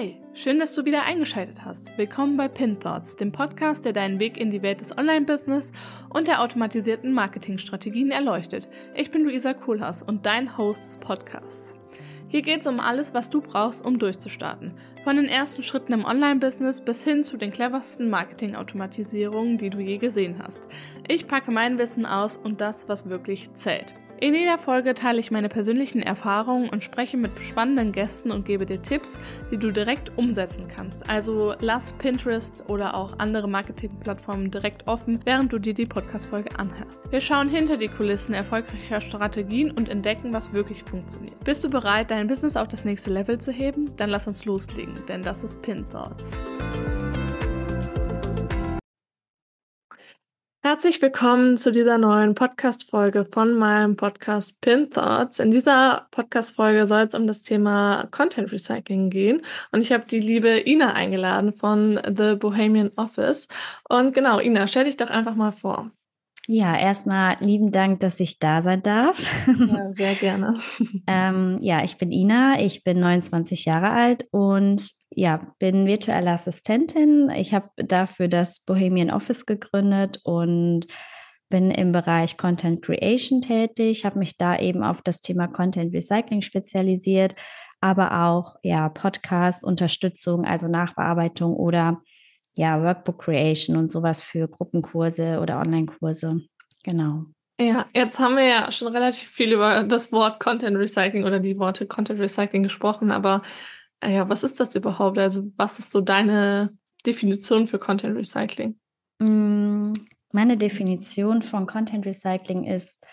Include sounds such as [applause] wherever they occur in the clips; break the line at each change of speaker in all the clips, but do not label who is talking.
Hey, schön, dass du wieder eingeschaltet hast. Willkommen bei Pin Thoughts, dem Podcast, der deinen Weg in die Welt des Online-Business und der automatisierten Marketingstrategien erleuchtet. Ich bin Luisa Kohlhaas und dein Host des Podcasts. Hier geht es um alles, was du brauchst, um durchzustarten. Von den ersten Schritten im Online-Business bis hin zu den cleversten Marketing-Automatisierungen, die du je gesehen hast. Ich packe mein Wissen aus und das, was wirklich zählt. In jeder Folge teile ich meine persönlichen Erfahrungen und spreche mit spannenden Gästen und gebe dir Tipps, die du direkt umsetzen kannst. Also lass Pinterest oder auch andere Marketingplattformen direkt offen, während du dir die Podcast-Folge anhörst. Wir schauen hinter die Kulissen erfolgreicher Strategien und entdecken, was wirklich funktioniert. Bist du bereit, dein Business auf das nächste Level zu heben? Dann lass uns loslegen, denn das ist Pin Thoughts. Herzlich willkommen zu dieser neuen Podcast-Folge von meinem Podcast Pin Thoughts. In dieser Podcast-Folge soll es um das Thema Content Recycling gehen. Und ich habe die liebe Ina eingeladen von The Bohemian Office. Und genau, Ina, stell dich doch einfach mal vor.
Ja, erstmal lieben Dank, dass ich da sein darf.
Ja, [laughs] sehr gerne.
ähm, ja, ich bin Ina, ich bin 29 Jahre alt und ja, bin virtuelle Assistentin. Ich habe dafür das Bohemian Office gegründet und bin im Bereich Content Creation tätig, habe mich da eben auf das Thema Content Recycling spezialisiert, aber auch ja Podcast Unterstützung, also Nachbearbeitung oder ja, Workbook Creation und sowas für Gruppenkurse oder Online-Kurse. Genau.
Ja, jetzt haben wir ja schon relativ viel über das Wort Content Recycling oder die Worte Content Recycling gesprochen, aber äh, ja, was ist das überhaupt? Also, was ist so deine Definition für Content Recycling?
Mm, meine Definition von Content Recycling ist,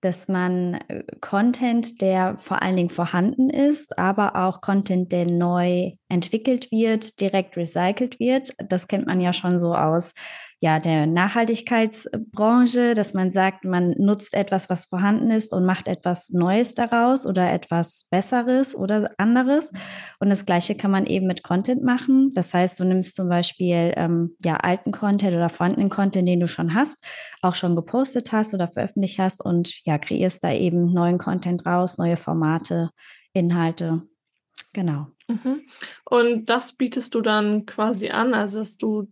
dass man äh, Content, der vor allen Dingen vorhanden ist, aber auch Content, der neu entwickelt wird, direkt recycelt wird. Das kennt man ja schon so aus ja, der Nachhaltigkeitsbranche, dass man sagt, man nutzt etwas, was vorhanden ist und macht etwas Neues daraus oder etwas Besseres oder anderes. Und das Gleiche kann man eben mit Content machen. Das heißt, du nimmst zum Beispiel ähm, ja, alten Content oder vorhandenen Content, den du schon hast, auch schon gepostet hast oder veröffentlicht hast und ja, kreierst da eben neuen Content raus, neue Formate, Inhalte. Genau.
Mhm. Und das bietest du dann quasi an, also dass du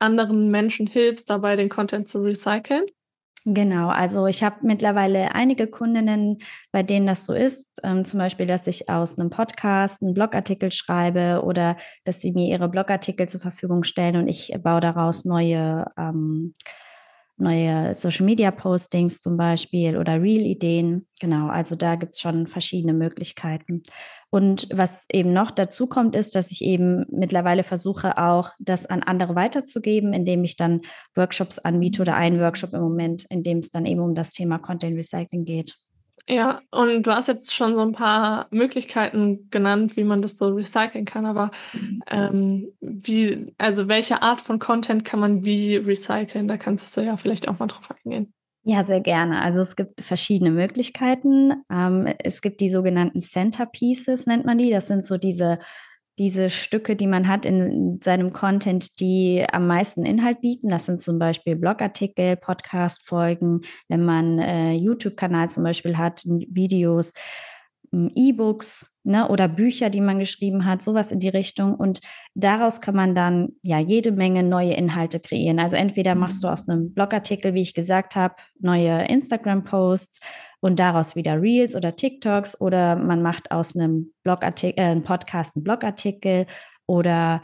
anderen Menschen hilfst, dabei den Content zu recyceln?
Genau, also ich habe mittlerweile einige Kundinnen, bei denen das so ist. Ähm, zum Beispiel, dass ich aus einem Podcast einen Blogartikel schreibe oder dass sie mir ihre Blogartikel zur Verfügung stellen und ich baue daraus neue, ähm, neue Social Media Postings zum Beispiel oder Real-Ideen. Genau, also da gibt es schon verschiedene Möglichkeiten. Und was eben noch dazu kommt, ist, dass ich eben mittlerweile versuche, auch das an andere weiterzugeben, indem ich dann Workshops anbiete oder einen Workshop im Moment, in dem es dann eben um das Thema Content Recycling geht.
Ja, und du hast jetzt schon so ein paar Möglichkeiten genannt, wie man das so recyceln kann, aber ähm, wie, also welche Art von Content kann man wie recyceln? Da kannst du ja vielleicht auch mal drauf eingehen.
Ja, sehr gerne. Also es gibt verschiedene Möglichkeiten. Ähm, es gibt die sogenannten Centerpieces, nennt man die. Das sind so diese, diese Stücke, die man hat in seinem Content, die am meisten Inhalt bieten. Das sind zum Beispiel Blogartikel, Podcast-Folgen, wenn man äh, YouTube-Kanal zum Beispiel hat, Videos. E-Books ne, oder Bücher, die man geschrieben hat, sowas in die Richtung. Und daraus kann man dann ja jede Menge neue Inhalte kreieren. Also entweder machst du aus einem Blogartikel, wie ich gesagt habe, neue Instagram-Posts und daraus wieder Reels oder TikToks oder man macht aus einem Blogartikel, äh, einem Podcast einen Blogartikel oder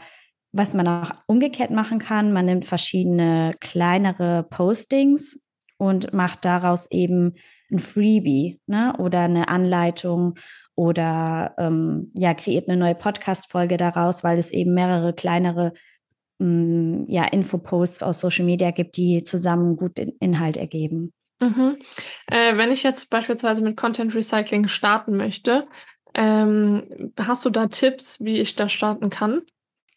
was man auch umgekehrt machen kann, man nimmt verschiedene kleinere Postings und macht daraus eben ein Freebie ne? oder eine Anleitung oder ähm, ja, kreiert eine neue Podcast-Folge daraus, weil es eben mehrere kleinere ähm, ja, Infoposts aus Social Media gibt, die zusammen gut in Inhalt ergeben.
Mhm. Äh, wenn ich jetzt beispielsweise mit Content Recycling starten möchte, ähm, hast du da Tipps, wie ich da starten kann?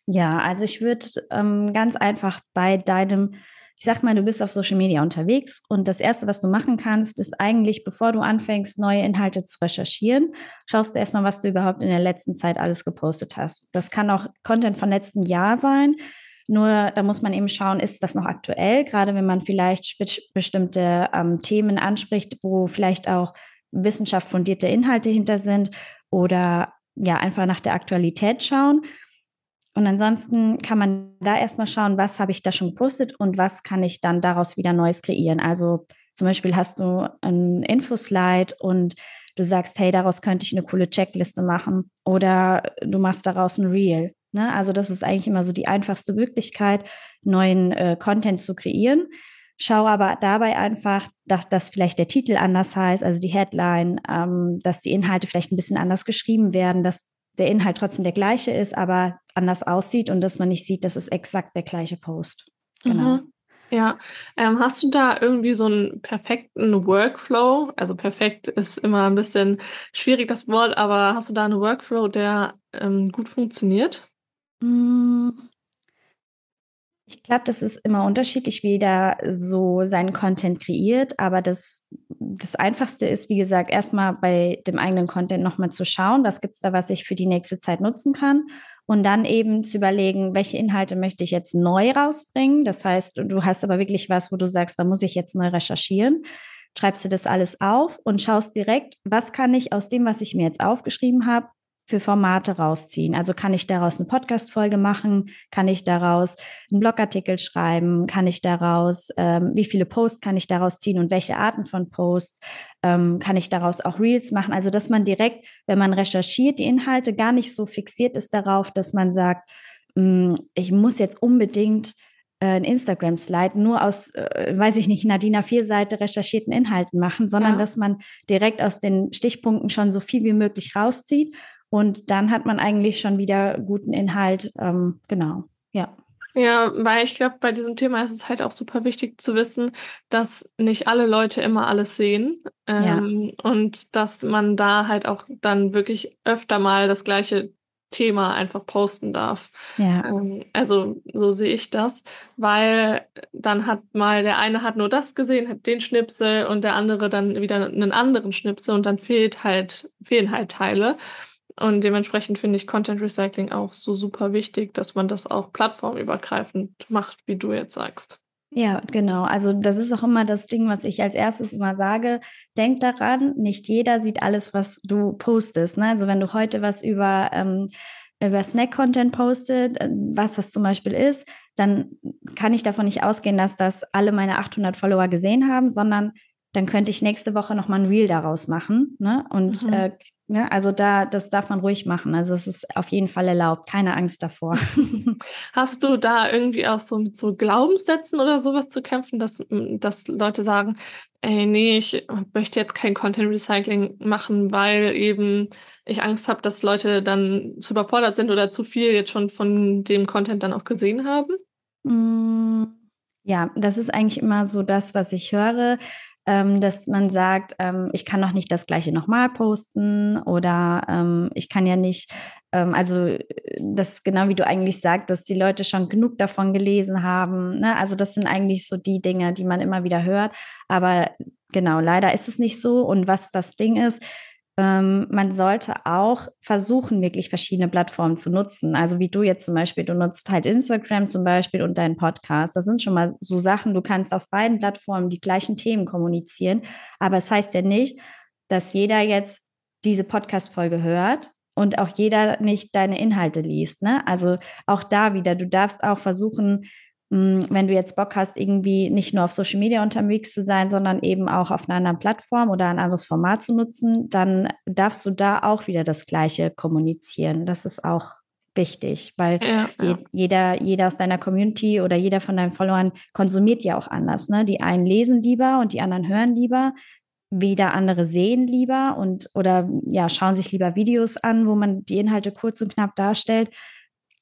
Ja, also ich würde ähm, ganz einfach bei deinem ich sag mal, du bist auf Social Media unterwegs und das erste, was du machen kannst, ist eigentlich, bevor du anfängst, neue Inhalte zu recherchieren, schaust du erstmal, was du überhaupt in der letzten Zeit alles gepostet hast. Das kann auch Content von letzten Jahr sein. Nur da muss man eben schauen, ist das noch aktuell, gerade wenn man vielleicht bestimmte ähm, Themen anspricht, wo vielleicht auch wissenschaftfundierte Inhalte hinter sind oder ja, einfach nach der Aktualität schauen. Und ansonsten kann man da erstmal schauen, was habe ich da schon gepostet und was kann ich dann daraus wieder Neues kreieren. Also zum Beispiel hast du ein Infoslide und du sagst, hey, daraus könnte ich eine coole Checkliste machen oder du machst daraus ein Reel. Ne? Also das ist eigentlich immer so die einfachste Möglichkeit, neuen äh, Content zu kreieren. Schau aber dabei einfach, dass, dass vielleicht der Titel anders heißt, also die Headline, ähm, dass die Inhalte vielleicht ein bisschen anders geschrieben werden, dass der Inhalt trotzdem der gleiche ist, aber anders aussieht und dass man nicht sieht, das ist exakt der gleiche Post. Genau.
Mhm. Ja, ähm, hast du da irgendwie so einen perfekten Workflow? Also perfekt ist immer ein bisschen schwierig das Wort, aber hast du da einen Workflow, der ähm, gut funktioniert?
Mm. Ich glaube, das ist immer unterschiedlich, wie jeder so seinen Content kreiert. Aber das, das Einfachste ist, wie gesagt, erstmal bei dem eigenen Content nochmal zu schauen, was gibt es da, was ich für die nächste Zeit nutzen kann. Und dann eben zu überlegen, welche Inhalte möchte ich jetzt neu rausbringen. Das heißt, du hast aber wirklich was, wo du sagst, da muss ich jetzt neu recherchieren. Schreibst du das alles auf und schaust direkt, was kann ich aus dem, was ich mir jetzt aufgeschrieben habe, für Formate rausziehen? Also kann ich daraus eine Podcast-Folge machen? Kann ich daraus einen Blogartikel schreiben? Kann ich daraus, ähm, wie viele Posts kann ich daraus ziehen und welche Arten von Posts? Ähm, kann ich daraus auch Reels machen? Also, dass man direkt, wenn man recherchiert, die Inhalte gar nicht so fixiert ist darauf, dass man sagt, mh, hm, ich muss jetzt unbedingt äh, ein Instagram-Slide nur aus, äh, weiß ich nicht, einer DIN A4-Seite recherchierten Inhalten machen, sondern ja. dass man direkt aus den Stichpunkten schon so viel wie möglich rauszieht und dann hat man eigentlich schon wieder guten Inhalt. Ähm, genau, ja.
Ja, weil ich glaube, bei diesem Thema ist es halt auch super wichtig zu wissen, dass nicht alle Leute immer alles sehen. Ähm, ja. Und dass man da halt auch dann wirklich öfter mal das gleiche Thema einfach posten darf. Ja. Ähm, also so sehe ich das, weil dann hat mal der eine hat nur das gesehen, hat den Schnipsel und der andere dann wieder einen anderen Schnipsel und dann fehlt halt, fehlen halt Teile. Und dementsprechend finde ich Content Recycling auch so super wichtig, dass man das auch plattformübergreifend macht, wie du jetzt sagst.
Ja, genau. Also das ist auch immer das Ding, was ich als erstes immer sage. Denk daran, nicht jeder sieht alles, was du postest. Ne? Also wenn du heute was über, ähm, über Snack-Content postet, äh, was das zum Beispiel ist, dann kann ich davon nicht ausgehen, dass das alle meine 800 Follower gesehen haben, sondern dann könnte ich nächste Woche nochmal ein Reel daraus machen ne? und mhm. äh, ja, ne, also da, das darf man ruhig machen. Also es ist auf jeden Fall erlaubt. Keine Angst davor. [laughs]
Hast du da irgendwie auch so mit so Glaubenssätzen oder sowas zu kämpfen, dass, dass Leute sagen, ey, nee, ich möchte jetzt kein Content Recycling machen, weil eben ich Angst habe, dass Leute dann zu überfordert sind oder zu viel jetzt schon von dem Content dann auch gesehen haben?
Mm, ja, das ist eigentlich immer so das, was ich höre ähm, dass man sagt, ähm, ich kann doch nicht das gleiche nochmal posten oder ähm, ich kann ja nicht, ähm, also das genau wie du eigentlich sagst, dass die Leute schon genug davon gelesen haben. Ne? Also das sind eigentlich so die Dinge, die man immer wieder hört. Aber genau, leider ist es nicht so. Und was das Ding ist, ähm, man sollte auch versuchen, wirklich verschiedene Plattformen zu nutzen. Also wie du jetzt zum Beispiel, du nutzt halt Instagram zum Beispiel und deinen Podcast. Das sind schon mal so Sachen, du kannst auf beiden Plattformen die gleichen Themen kommunizieren. Aber es das heißt ja nicht, dass jeder jetzt diese Podcast-Folge hört und auch jeder nicht deine Inhalte liest. Ne? Also auch da wieder, du darfst auch versuchen, wenn du jetzt Bock hast, irgendwie nicht nur auf Social Media unterwegs zu sein, sondern eben auch auf einer anderen Plattform oder ein anderes Format zu nutzen, dann darfst du da auch wieder das Gleiche kommunizieren. Das ist auch wichtig, weil ja, ja. jeder, jeder aus deiner Community oder jeder von deinen Followern konsumiert ja auch anders. Ne? Die einen lesen lieber und die anderen hören lieber. Wieder andere sehen lieber und oder ja, schauen sich lieber Videos an, wo man die Inhalte kurz und knapp darstellt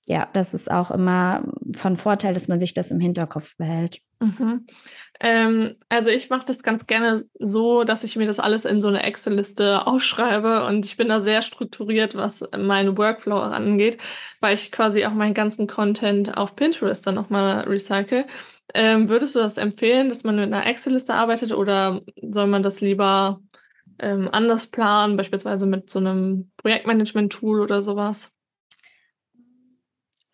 ja, das ist auch immer von Vorteil, dass man sich das im Hinterkopf behält.
Mhm. Ähm, also ich mache das ganz gerne so, dass ich mir das alles in so eine Excel-Liste aufschreibe und ich bin da sehr strukturiert, was meinen Workflow angeht, weil ich quasi auch meinen ganzen Content auf Pinterest dann nochmal recycle. Ähm, würdest du das empfehlen, dass man mit einer Excel-Liste arbeitet oder soll man das lieber ähm, anders planen, beispielsweise mit so einem Projektmanagement-Tool oder sowas?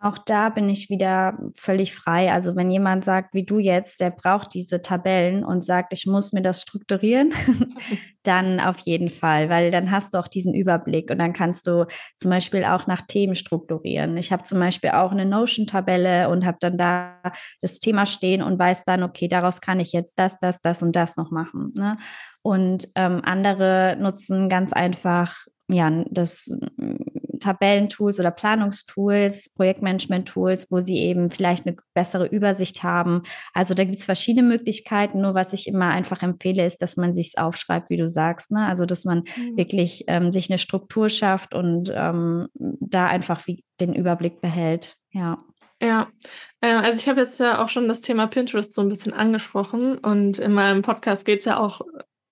Auch da bin ich wieder völlig frei. Also wenn jemand sagt, wie du jetzt, der braucht diese Tabellen und sagt, ich muss mir das strukturieren, [laughs] dann auf jeden Fall, weil dann hast du auch diesen Überblick und dann kannst du zum Beispiel auch nach Themen strukturieren. Ich habe zum Beispiel auch eine Notion-Tabelle und habe dann da das Thema stehen und weiß dann, okay, daraus kann ich jetzt das, das, das und das noch machen. Ne? Und ähm, andere nutzen ganz einfach ja, das Tabellentools oder Planungstools, Projektmanagement-Tools, wo sie eben vielleicht eine bessere Übersicht haben. Also da gibt es verschiedene Möglichkeiten. Nur was ich immer einfach empfehle, ist, dass man sich aufschreibt, wie du sagst. Ne? Also dass man mhm. wirklich ähm, sich eine Struktur schafft und ähm, da einfach wie den Überblick behält. Ja.
Ja, äh, also ich habe jetzt ja auch schon das Thema Pinterest so ein bisschen angesprochen und in meinem Podcast geht es ja auch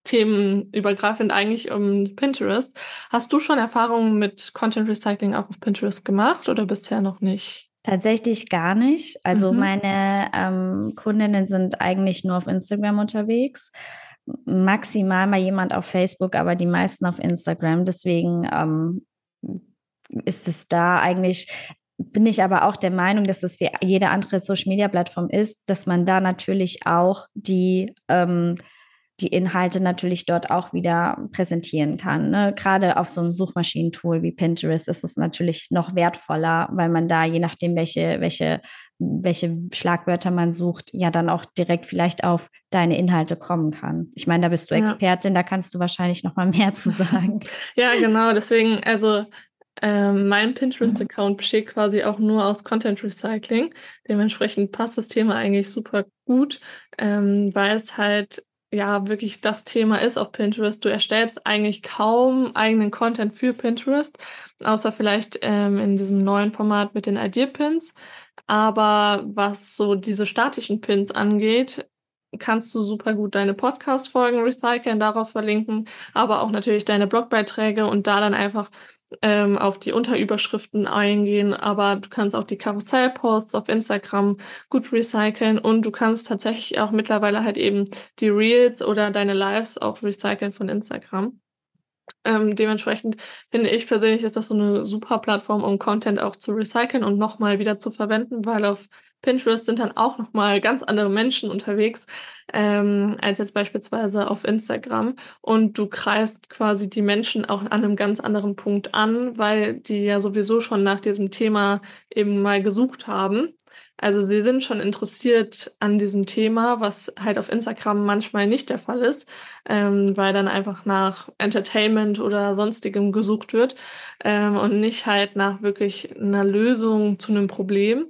themenübergreifend eigentlich um Pinterest. Hast du schon Erfahrungen mit Content Recycling auch auf Pinterest gemacht oder bisher noch nicht?
Tatsächlich gar nicht. Also mhm. meine ähm, Kundinnen sind eigentlich nur auf Instagram unterwegs. Maximal mal jemand auf Facebook, aber die meisten auf Instagram. Deswegen ähm, ist es da eigentlich bin ich aber auch der Meinung, dass es wie jede andere Social-Media-Plattform ist, dass man da natürlich auch die ähm, die Inhalte natürlich dort auch wieder präsentieren kann. Ne? Gerade auf so einem Suchmaschinentool wie Pinterest ist es natürlich noch wertvoller, weil man da, je nachdem, welche, welche, welche Schlagwörter man sucht, ja dann auch direkt vielleicht auf deine Inhalte kommen kann. Ich meine, da bist du Expertin, ja. da kannst du wahrscheinlich noch mal mehr zu sagen. [laughs]
ja, genau. Deswegen, also ähm, mein Pinterest-Account besteht quasi auch nur aus Content Recycling. Dementsprechend passt das Thema eigentlich super gut, ähm, weil es halt ja wirklich das Thema ist auf Pinterest. Du erstellst eigentlich kaum eigenen Content für Pinterest, außer vielleicht ähm, in diesem neuen Format mit den Idea-Pins. Aber was so diese statischen Pins angeht, kannst du super gut deine Podcast-Folgen recyceln, darauf verlinken, aber auch natürlich deine Blogbeiträge und da dann einfach ähm, auf die Unterüberschriften eingehen, aber du kannst auch die Karussellposts auf Instagram gut recyceln und du kannst tatsächlich auch mittlerweile halt eben die Reels oder deine Lives auch recyceln von Instagram. Ähm, dementsprechend finde ich persönlich ist das so eine super Plattform, um Content auch zu recyceln und nochmal wieder zu verwenden, weil auf Pinterest sind dann auch nochmal ganz andere Menschen unterwegs ähm, als jetzt beispielsweise auf Instagram. Und du kreist quasi die Menschen auch an einem ganz anderen Punkt an, weil die ja sowieso schon nach diesem Thema eben mal gesucht haben. Also sie sind schon interessiert an diesem Thema, was halt auf Instagram manchmal nicht der Fall ist, ähm, weil dann einfach nach Entertainment oder sonstigem gesucht wird ähm, und nicht halt nach wirklich einer Lösung zu einem Problem.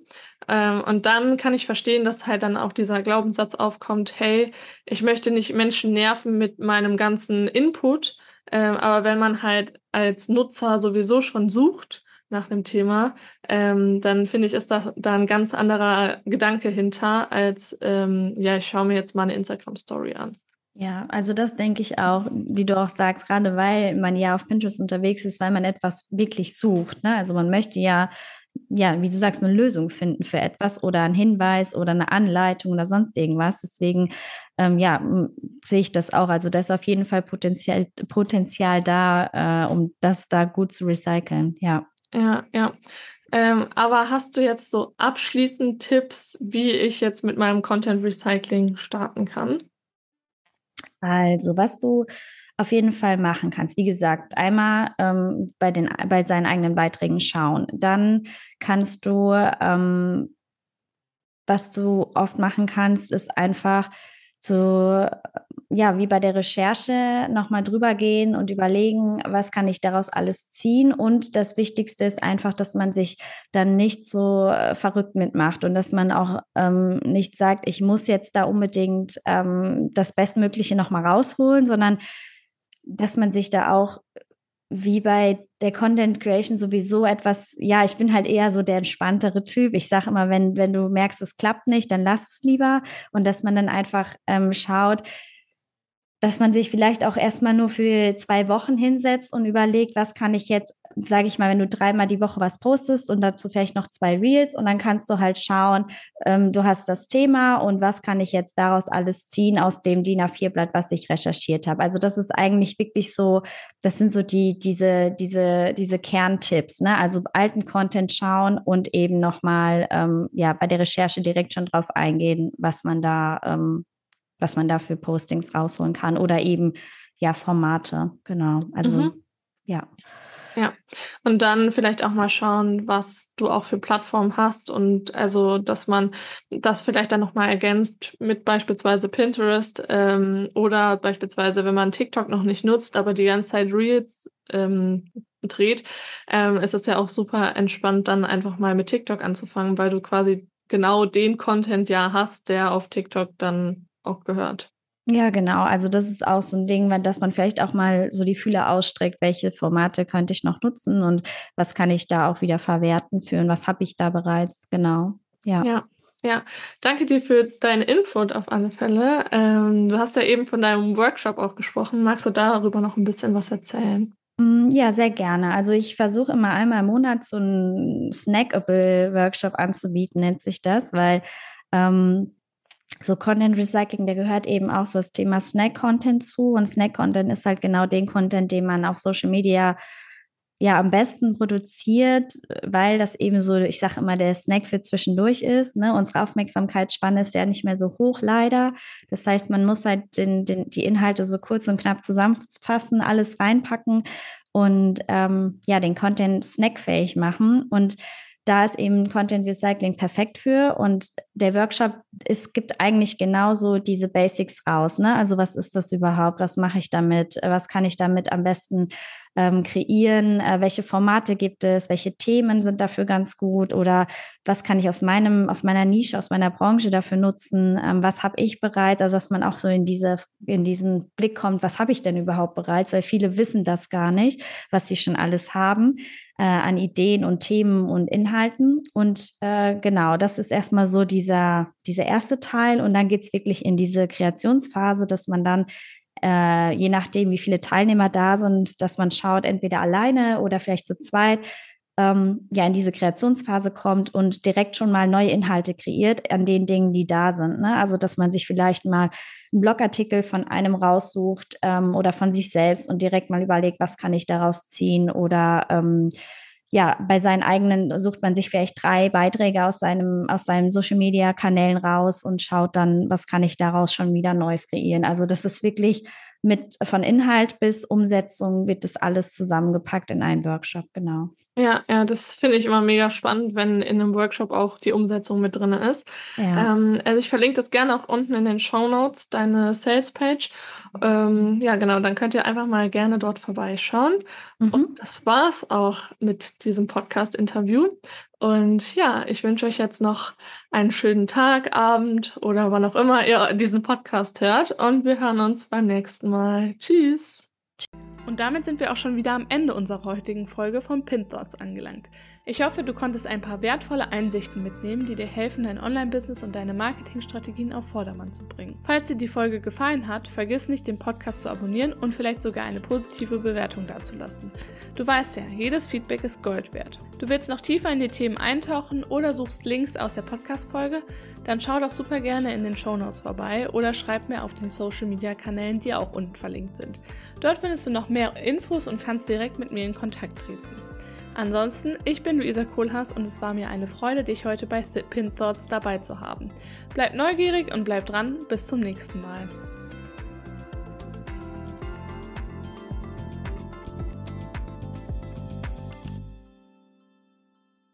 Ähm, und dann kann ich verstehen, dass halt dann auch dieser Glaubenssatz aufkommt, hey, ich möchte nicht Menschen nerven mit meinem ganzen Input, ähm, aber wenn man halt als Nutzer sowieso schon sucht nach einem Thema, ähm, dann finde ich, ist da, da ein ganz anderer Gedanke hinter, als ähm, ja, ich schaue mir jetzt mal eine Instagram-Story an.
Ja, also das denke ich auch, wie du auch sagst, gerade weil man ja auf Pinterest unterwegs ist, weil man etwas wirklich sucht. Ne? Also man möchte ja ja, wie du sagst, eine Lösung finden für etwas oder einen Hinweis oder eine Anleitung oder sonst irgendwas. Deswegen, ähm, ja, sehe ich das auch. Also da ist auf jeden Fall Potenzial, Potenzial da, äh, um das da gut zu recyceln. Ja.
Ja, ja. Ähm, aber hast du jetzt so abschließend Tipps, wie ich jetzt mit meinem Content Recycling starten kann?
Also, was du auf jeden Fall machen kannst. Wie gesagt, einmal ähm, bei, den, bei seinen eigenen Beiträgen schauen. Dann kannst du, ähm, was du oft machen kannst, ist einfach so, ja, wie bei der Recherche nochmal drüber gehen und überlegen, was kann ich daraus alles ziehen. Und das Wichtigste ist einfach, dass man sich dann nicht so äh, verrückt mitmacht und dass man auch ähm, nicht sagt, ich muss jetzt da unbedingt ähm, das Bestmögliche nochmal rausholen, sondern dass man sich da auch wie bei der Content Creation sowieso etwas, ja, ich bin halt eher so der entspanntere Typ. Ich sage immer, wenn, wenn du merkst, es klappt nicht, dann lass es lieber. Und dass man dann einfach ähm, schaut, dass man sich vielleicht auch erstmal nur für zwei Wochen hinsetzt und überlegt, was kann ich jetzt sage ich mal, wenn du dreimal die Woche was postest und dazu vielleicht noch zwei Reels und dann kannst du halt schauen, ähm, du hast das Thema und was kann ich jetzt daraus alles ziehen aus dem DIN A4-Blatt, was ich recherchiert habe. Also das ist eigentlich wirklich so, das sind so die, diese, diese, diese Kerntipps, ne? Also alten Content schauen und eben nochmal, ähm, ja, bei der Recherche direkt schon drauf eingehen, was man da, ähm, was man da für Postings rausholen kann oder eben, ja, Formate, genau. Also, mhm. ja.
Ja, und dann vielleicht auch mal schauen, was du auch für Plattformen hast und also, dass man das vielleicht dann nochmal ergänzt mit beispielsweise Pinterest ähm, oder beispielsweise, wenn man TikTok noch nicht nutzt, aber die ganze Zeit Reels ähm, dreht, ähm, ist es ja auch super entspannt, dann einfach mal mit TikTok anzufangen, weil du quasi genau den Content ja hast, der auf TikTok dann auch gehört.
Ja, genau. Also das ist auch so ein Ding, dass man vielleicht auch mal so die Fühler ausstreckt, welche Formate könnte ich noch nutzen und was kann ich da auch wieder verwerten für und was habe ich da bereits. Genau. Ja.
Ja. Ja, danke dir für deine Info auf alle Fälle. Ähm, du hast ja eben von deinem Workshop auch gesprochen. Magst du darüber noch ein bisschen was erzählen?
Mm, ja, sehr gerne. Also ich versuche immer einmal im Monat so einen Snackable-Workshop anzubieten, nennt sich das, weil ähm, so Content Recycling, da gehört eben auch so das Thema Snack Content zu. Und Snack Content ist halt genau den Content, den man auf Social Media ja am besten produziert, weil das eben so, ich sage immer, der Snack für zwischendurch ist. Ne? Unsere Aufmerksamkeitsspanne ist ja nicht mehr so hoch, leider. Das heißt, man muss halt den, den, die Inhalte so kurz und knapp zusammenfassen, alles reinpacken und ähm, ja, den Content snackfähig machen. Und da ist eben Content Recycling perfekt für und der Workshop es gibt eigentlich genauso diese Basics raus. Ne? Also was ist das überhaupt? Was mache ich damit? Was kann ich damit am besten ähm, kreieren? Äh, welche Formate gibt es? Welche Themen sind dafür ganz gut? Oder was kann ich aus meinem, aus meiner Nische, aus meiner Branche dafür nutzen? Ähm, was habe ich bereits? Also dass man auch so in diese, in diesen Blick kommt, was habe ich denn überhaupt bereits? Weil viele wissen das gar nicht, was sie schon alles haben äh, an Ideen und Themen und Inhalten. Und äh, genau, das ist erstmal so dieser, dieser erste Teil. Und dann geht es wirklich in diese Kreationsphase, dass man dann äh, je nachdem, wie viele Teilnehmer da sind, dass man schaut, entweder alleine oder vielleicht zu zweit, ähm, ja, in diese Kreationsphase kommt und direkt schon mal neue Inhalte kreiert an den Dingen, die da sind. Ne? Also, dass man sich vielleicht mal einen Blogartikel von einem raussucht ähm, oder von sich selbst und direkt mal überlegt, was kann ich daraus ziehen oder ähm, ja, bei seinen eigenen sucht man sich vielleicht drei Beiträge aus seinem, aus seinen Social Media Kanälen raus und schaut dann, was kann ich daraus schon wieder Neues kreieren. Also das ist wirklich mit von Inhalt bis Umsetzung wird das alles zusammengepackt in einen Workshop, genau.
Ja, ja, das finde ich immer mega spannend, wenn in einem Workshop auch die Umsetzung mit drin ist. Ja. Ähm, also ich verlinke das gerne auch unten in den Show Notes, deine Sales Page. Ähm, ja, genau, dann könnt ihr einfach mal gerne dort vorbeischauen. Mhm. Und das war's auch mit diesem Podcast-Interview. Und ja, ich wünsche euch jetzt noch einen schönen Tag, Abend oder wann auch immer ihr diesen Podcast hört. Und wir hören uns beim nächsten Mal. Tschüss. Und damit sind wir auch schon wieder am Ende unserer heutigen Folge von Pin Thoughts angelangt. Ich hoffe, du konntest ein paar wertvolle Einsichten mitnehmen, die dir helfen, dein Online-Business und deine Marketingstrategien auf Vordermann zu bringen. Falls dir die Folge gefallen hat, vergiss nicht, den Podcast zu abonnieren und vielleicht sogar eine positive Bewertung dazulassen. Du weißt ja, jedes Feedback ist Gold wert. Du willst noch tiefer in die Themen eintauchen oder suchst Links aus der Podcast-Folge? Dann schau doch super gerne in den Show Notes vorbei oder schreib mir auf den Social-Media-Kanälen, die auch unten verlinkt sind. Dort findest du noch mehr Infos und kannst direkt mit mir in Kontakt treten. Ansonsten, ich bin Luisa Kohlhaas und es war mir eine Freude, dich heute bei Pin Thoughts dabei zu haben. Bleib neugierig und bleib dran, bis zum nächsten Mal.